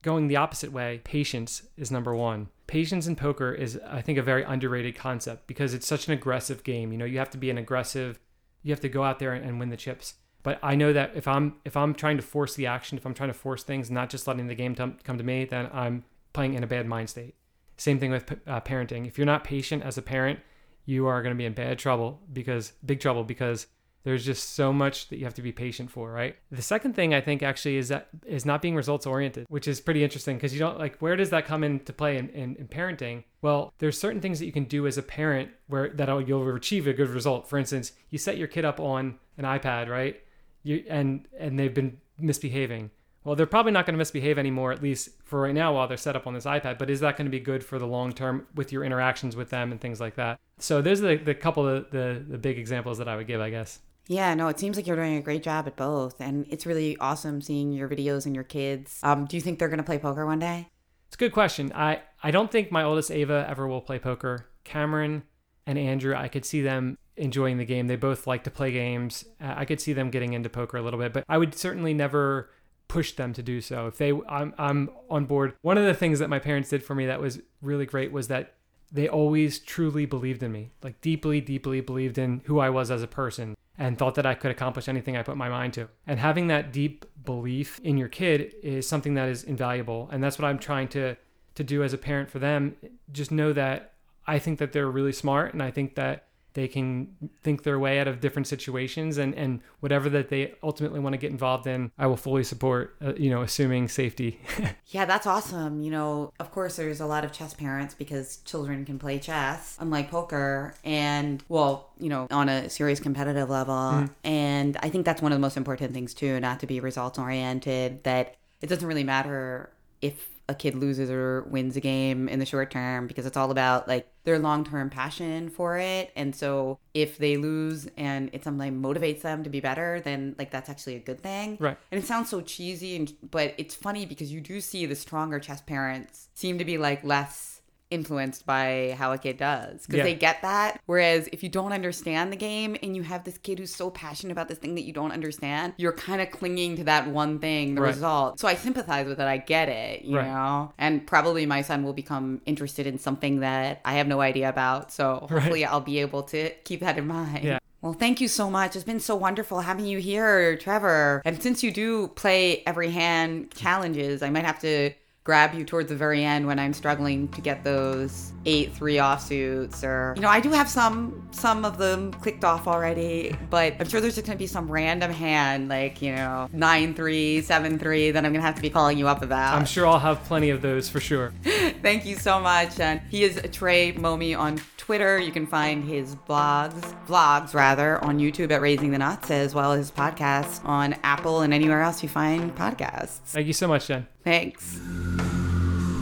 Going the opposite way, patience is number one. Patience in poker is, I think, a very underrated concept because it's such an aggressive game. You know, you have to be an aggressive, you have to go out there and, and win the chips. But I know that if I'm if I'm trying to force the action, if I'm trying to force things, not just letting the game tum- come to me, then I'm playing in a bad mind state. Same thing with uh, parenting. If you're not patient as a parent, you are going to be in bad trouble because big trouble because there's just so much that you have to be patient for, right? The second thing I think actually is that is not being results oriented, which is pretty interesting because you don't like where does that come into play in, in, in parenting? Well, there's certain things that you can do as a parent where that you'll achieve a good result. For instance, you set your kid up on an iPad, right? You and and they've been misbehaving. Well, they're probably not going to misbehave anymore, at least for right now, while they're set up on this iPad. But is that going to be good for the long term with your interactions with them and things like that? So those are the, the couple of the, the big examples that I would give, I guess. Yeah, no, it seems like you're doing a great job at both, and it's really awesome seeing your videos and your kids. Um, do you think they're going to play poker one day? It's a good question. I, I don't think my oldest Ava ever will play poker. Cameron and Andrew, I could see them enjoying the game. They both like to play games. Uh, I could see them getting into poker a little bit, but I would certainly never push them to do so. If they, I'm, I'm on board. One of the things that my parents did for me that was really great was that they always truly believed in me, like deeply, deeply believed in who I was as a person and thought that I could accomplish anything I put my mind to. And having that deep belief in your kid is something that is invaluable. And that's what I'm trying to to do as a parent for them. Just know that I think that they're really smart and I think that they can think their way out of different situations and, and whatever that they ultimately want to get involved in, I will fully support, uh, you know, assuming safety. Yeah, that's awesome. You know, of course, there's a lot of chess parents because children can play chess, unlike poker, and well, you know, on a serious competitive level. And I think that's one of the most important things, too, not to be results oriented, that it doesn't really matter if a kid loses or wins a game in the short term because it's all about like their long term passion for it. And so if they lose and it something motivates them to be better, then like that's actually a good thing. Right. And it sounds so cheesy, and but it's funny because you do see the stronger chess parents seem to be like less influenced by how a kid does because Yeah. they get that. Whereas if you don't understand the game and you have this kid who's so passionate about this thing that you don't understand, you're kind of clinging to that one thing, the Right. result. So I sympathize with it. I get it, you Right. know. And probably my son will become interested in something that I have no idea about. So hopefully I'll be able to keep that in mind. Yeah. Well, thank you so much. It's been so wonderful having you here, Trevor. And since you do play every hand challenges, I might have to grab you towards the very end when I'm struggling to get those eight three offsuits or you know I do have some some of them clicked off already but I'm sure there's just gonna be some random hand like you know nine three seven three that I'm gonna have to be calling you up about I'm sure I'll have plenty of those for sure. thank you so much and he is Trey Momi on Twitter you can find his blogs vlogs rather on YouTube at Raising the Nuts as well as his podcasts on Apple and anywhere else you find podcasts Thank you so much, Jen. Thanks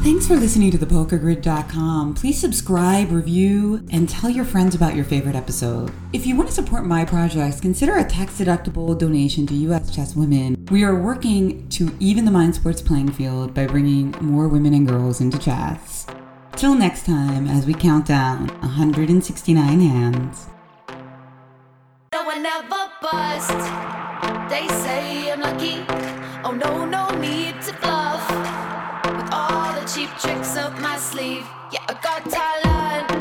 Thanks for listening to thepokergrid.com. Please subscribe, review, and tell your friends about your favorite episode. If you want to support my projects, consider a tax deductible donation to US Chess Women. We are working to even the mind sports playing field by bringing more women and girls into chess. Till next time, as we count down 169 hands. No one ever bust. They say I'm lucky. Oh no, no need to bluff. With all the cheap tricks up my sleeve, yeah, I got talent.